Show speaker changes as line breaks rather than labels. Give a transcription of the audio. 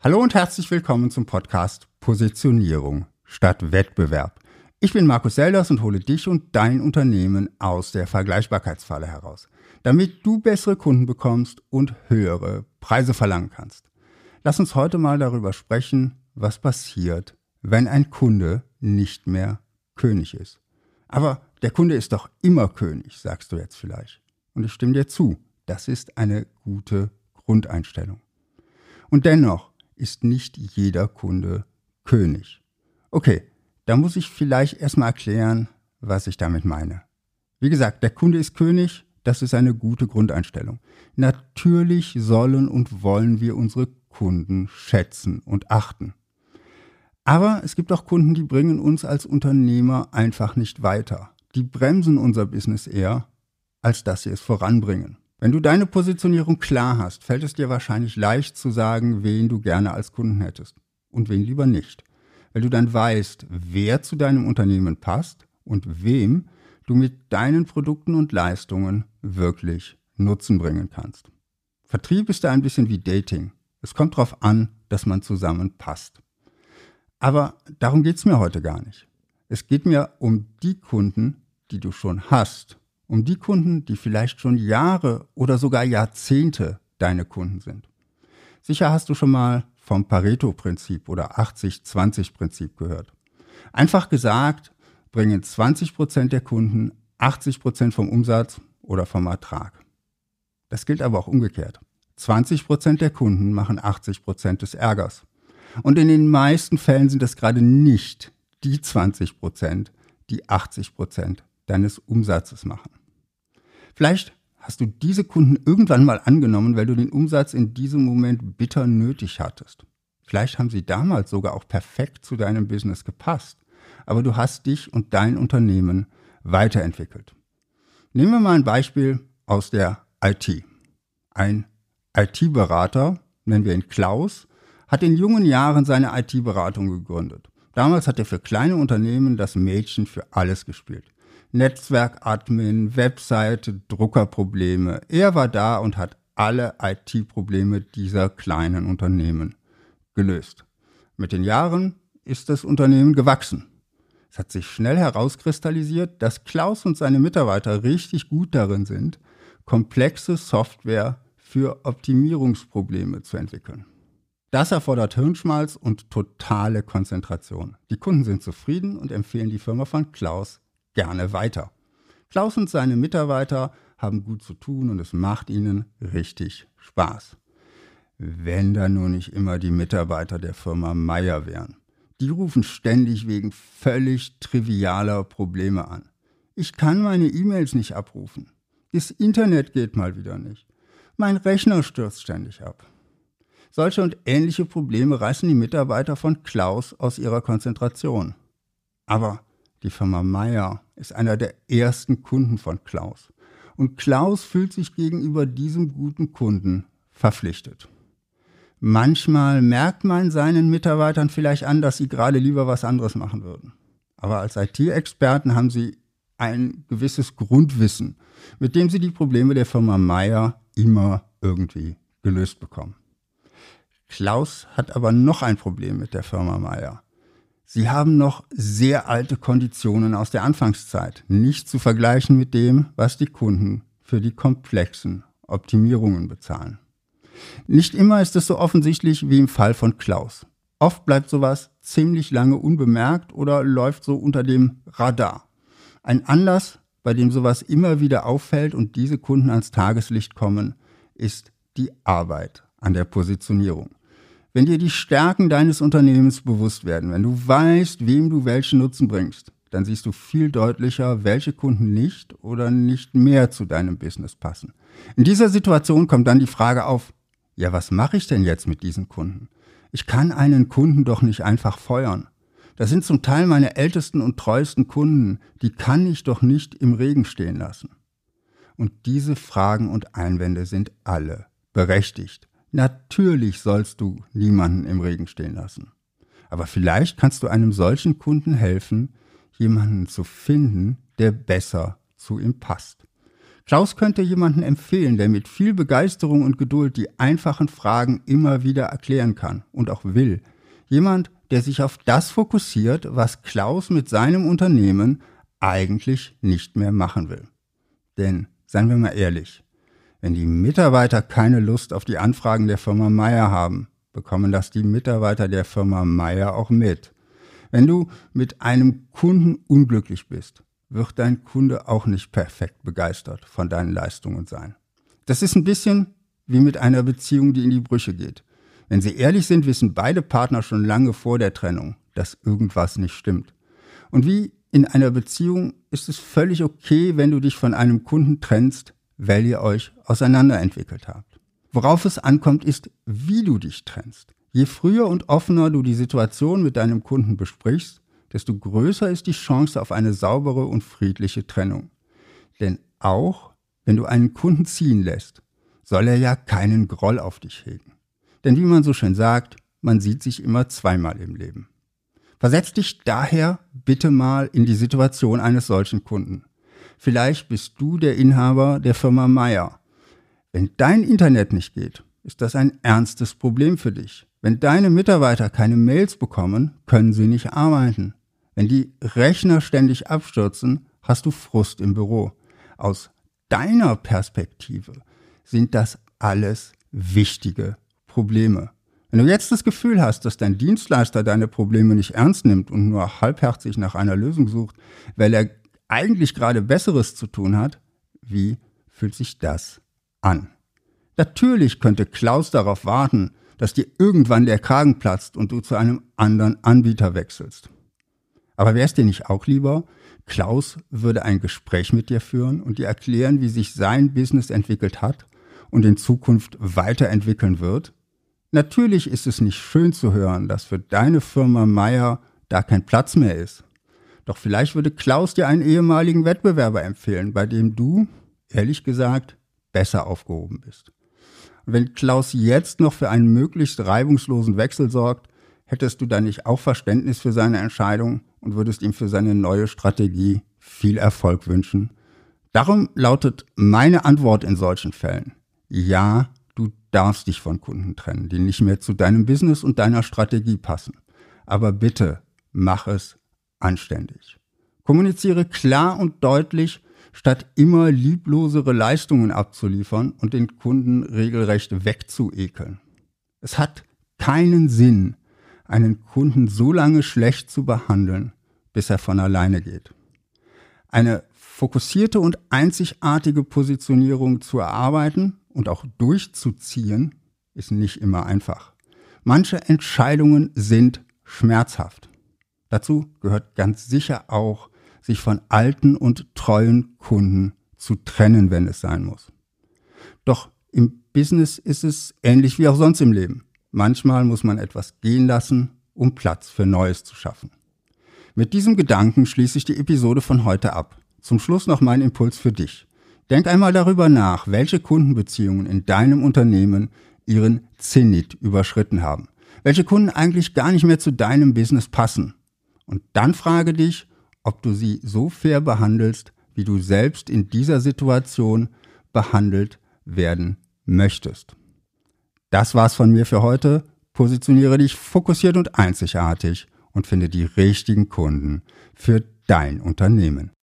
Hallo und herzlich willkommen zum Podcast Positionierung statt Wettbewerb. Ich bin Markus Selders und hole dich und dein Unternehmen aus der Vergleichbarkeitsfalle heraus, damit du bessere Kunden bekommst und höhere Preise verlangen kannst. Lass uns heute mal darüber sprechen, was passiert, wenn ein Kunde nicht mehr König ist. Aber der Kunde ist doch immer König, sagst du jetzt vielleicht. Und ich stimme dir zu, das ist eine gute Grundeinstellung. Und dennoch ist nicht jeder Kunde König. Okay, da muss ich vielleicht erstmal erklären, was ich damit meine. Wie gesagt, der Kunde ist König, das ist eine gute Grundeinstellung. Natürlich sollen und wollen wir unsere Kunden schätzen und achten. Aber es gibt auch Kunden, die bringen uns als Unternehmer einfach nicht weiter. Die bremsen unser Business eher, als dass sie es voranbringen. Wenn du deine Positionierung klar hast, fällt es dir wahrscheinlich leicht zu sagen, wen du gerne als Kunden hättest und wen lieber nicht. Weil du dann weißt, wer zu deinem Unternehmen passt und wem du mit deinen Produkten und Leistungen wirklich Nutzen bringen kannst. Vertrieb ist da ein bisschen wie Dating. Es kommt darauf an, dass man zusammenpasst. Aber darum geht's mir heute gar nicht. Es geht mir um die Kunden, die du schon hast um die Kunden, die vielleicht schon Jahre oder sogar Jahrzehnte deine Kunden sind. Sicher hast du schon mal vom Pareto-Prinzip oder 80-20-Prinzip gehört. Einfach gesagt, bringen 20 Prozent der Kunden 80 Prozent vom Umsatz oder vom Ertrag. Das gilt aber auch umgekehrt. 20 Prozent der Kunden machen 80 Prozent des Ärgers. Und in den meisten Fällen sind es gerade nicht die 20%, Prozent, die 80 Prozent deines Umsatzes machen. Vielleicht hast du diese Kunden irgendwann mal angenommen, weil du den Umsatz in diesem Moment bitter nötig hattest. Vielleicht haben sie damals sogar auch perfekt zu deinem Business gepasst, aber du hast dich und dein Unternehmen weiterentwickelt. Nehmen wir mal ein Beispiel aus der IT. Ein IT-Berater, nennen wir ihn Klaus, hat in jungen Jahren seine IT-Beratung gegründet. Damals hat er für kleine Unternehmen das Mädchen für alles gespielt. Netzwerkadmin, Webseite, Druckerprobleme. Er war da und hat alle IT-Probleme dieser kleinen Unternehmen gelöst. Mit den Jahren ist das Unternehmen gewachsen. Es hat sich schnell herauskristallisiert, dass Klaus und seine Mitarbeiter richtig gut darin sind, komplexe Software für Optimierungsprobleme zu entwickeln. Das erfordert Hirnschmalz und totale Konzentration. Die Kunden sind zufrieden und empfehlen die Firma von Klaus gerne weiter. Klaus und seine Mitarbeiter haben gut zu tun und es macht ihnen richtig Spaß. Wenn da nur nicht immer die Mitarbeiter der Firma Meier wären. Die rufen ständig wegen völlig trivialer Probleme an. Ich kann meine E-Mails nicht abrufen. Das Internet geht mal wieder nicht. Mein Rechner stürzt ständig ab. Solche und ähnliche Probleme reißen die Mitarbeiter von Klaus aus ihrer Konzentration. Aber die Firma Meyer ist einer der ersten Kunden von Klaus. Und Klaus fühlt sich gegenüber diesem guten Kunden verpflichtet. Manchmal merkt man seinen Mitarbeitern vielleicht an, dass sie gerade lieber was anderes machen würden. Aber als IT-Experten haben sie ein gewisses Grundwissen, mit dem sie die Probleme der Firma Meyer immer irgendwie gelöst bekommen. Klaus hat aber noch ein Problem mit der Firma Meyer. Sie haben noch sehr alte Konditionen aus der Anfangszeit, nicht zu vergleichen mit dem, was die Kunden für die komplexen Optimierungen bezahlen. Nicht immer ist es so offensichtlich wie im Fall von Klaus. Oft bleibt sowas ziemlich lange unbemerkt oder läuft so unter dem Radar. Ein Anlass, bei dem sowas immer wieder auffällt und diese Kunden ans Tageslicht kommen, ist die Arbeit an der Positionierung. Wenn dir die Stärken deines Unternehmens bewusst werden, wenn du weißt, wem du welchen Nutzen bringst, dann siehst du viel deutlicher, welche Kunden nicht oder nicht mehr zu deinem Business passen. In dieser Situation kommt dann die Frage auf, ja, was mache ich denn jetzt mit diesen Kunden? Ich kann einen Kunden doch nicht einfach feuern. Das sind zum Teil meine ältesten und treuesten Kunden, die kann ich doch nicht im Regen stehen lassen. Und diese Fragen und Einwände sind alle berechtigt. Natürlich sollst du niemanden im Regen stehen lassen. Aber vielleicht kannst du einem solchen Kunden helfen, jemanden zu finden, der besser zu ihm passt. Klaus könnte jemanden empfehlen, der mit viel Begeisterung und Geduld die einfachen Fragen immer wieder erklären kann und auch will. Jemand, der sich auf das fokussiert, was Klaus mit seinem Unternehmen eigentlich nicht mehr machen will. Denn, seien wir mal ehrlich, wenn die Mitarbeiter keine Lust auf die Anfragen der Firma Meier haben, bekommen das die Mitarbeiter der Firma Meier auch mit. Wenn du mit einem Kunden unglücklich bist, wird dein Kunde auch nicht perfekt begeistert von deinen Leistungen sein. Das ist ein bisschen wie mit einer Beziehung, die in die Brüche geht. Wenn sie ehrlich sind, wissen beide Partner schon lange vor der Trennung, dass irgendwas nicht stimmt. Und wie in einer Beziehung ist es völlig okay, wenn du dich von einem Kunden trennst, weil ihr euch auseinanderentwickelt habt. Worauf es ankommt, ist, wie du dich trennst. Je früher und offener du die Situation mit deinem Kunden besprichst, desto größer ist die Chance auf eine saubere und friedliche Trennung. Denn auch wenn du einen Kunden ziehen lässt, soll er ja keinen Groll auf dich hegen. Denn wie man so schön sagt, man sieht sich immer zweimal im Leben. Versetz dich daher bitte mal in die Situation eines solchen Kunden. Vielleicht bist du der Inhaber der Firma Meier. Wenn dein Internet nicht geht, ist das ein ernstes Problem für dich. Wenn deine Mitarbeiter keine Mails bekommen, können sie nicht arbeiten. Wenn die Rechner ständig abstürzen, hast du Frust im Büro. Aus deiner Perspektive sind das alles wichtige Probleme. Wenn du jetzt das Gefühl hast, dass dein Dienstleister deine Probleme nicht ernst nimmt und nur halbherzig nach einer Lösung sucht, weil er eigentlich gerade Besseres zu tun hat, wie fühlt sich das an? Natürlich könnte Klaus darauf warten, dass dir irgendwann der Kragen platzt und du zu einem anderen Anbieter wechselst. Aber wäre es dir nicht auch lieber, Klaus würde ein Gespräch mit dir führen und dir erklären, wie sich sein Business entwickelt hat und in Zukunft weiterentwickeln wird? Natürlich ist es nicht schön zu hören, dass für deine Firma Meier da kein Platz mehr ist. Doch vielleicht würde Klaus dir einen ehemaligen Wettbewerber empfehlen, bei dem du, ehrlich gesagt, besser aufgehoben bist. Und wenn Klaus jetzt noch für einen möglichst reibungslosen Wechsel sorgt, hättest du dann nicht auch Verständnis für seine Entscheidung und würdest ihm für seine neue Strategie viel Erfolg wünschen? Darum lautet meine Antwort in solchen Fällen. Ja, du darfst dich von Kunden trennen, die nicht mehr zu deinem Business und deiner Strategie passen. Aber bitte mach es anständig. Kommuniziere klar und deutlich, statt immer lieblosere Leistungen abzuliefern und den Kunden regelrecht wegzuekeln. Es hat keinen Sinn, einen Kunden so lange schlecht zu behandeln, bis er von alleine geht. Eine fokussierte und einzigartige Positionierung zu erarbeiten und auch durchzuziehen, ist nicht immer einfach. Manche Entscheidungen sind schmerzhaft. Dazu gehört ganz sicher auch, sich von alten und treuen Kunden zu trennen, wenn es sein muss. Doch im Business ist es ähnlich wie auch sonst im Leben. Manchmal muss man etwas gehen lassen, um Platz für Neues zu schaffen. Mit diesem Gedanken schließe ich die Episode von heute ab. Zum Schluss noch mein Impuls für dich. Denk einmal darüber nach, welche Kundenbeziehungen in deinem Unternehmen ihren Zenit überschritten haben. Welche Kunden eigentlich gar nicht mehr zu deinem Business passen. Und dann frage dich, ob du sie so fair behandelst, wie du selbst in dieser Situation behandelt werden möchtest. Das war's von mir für heute. Positioniere dich fokussiert und einzigartig und finde die richtigen Kunden für dein Unternehmen.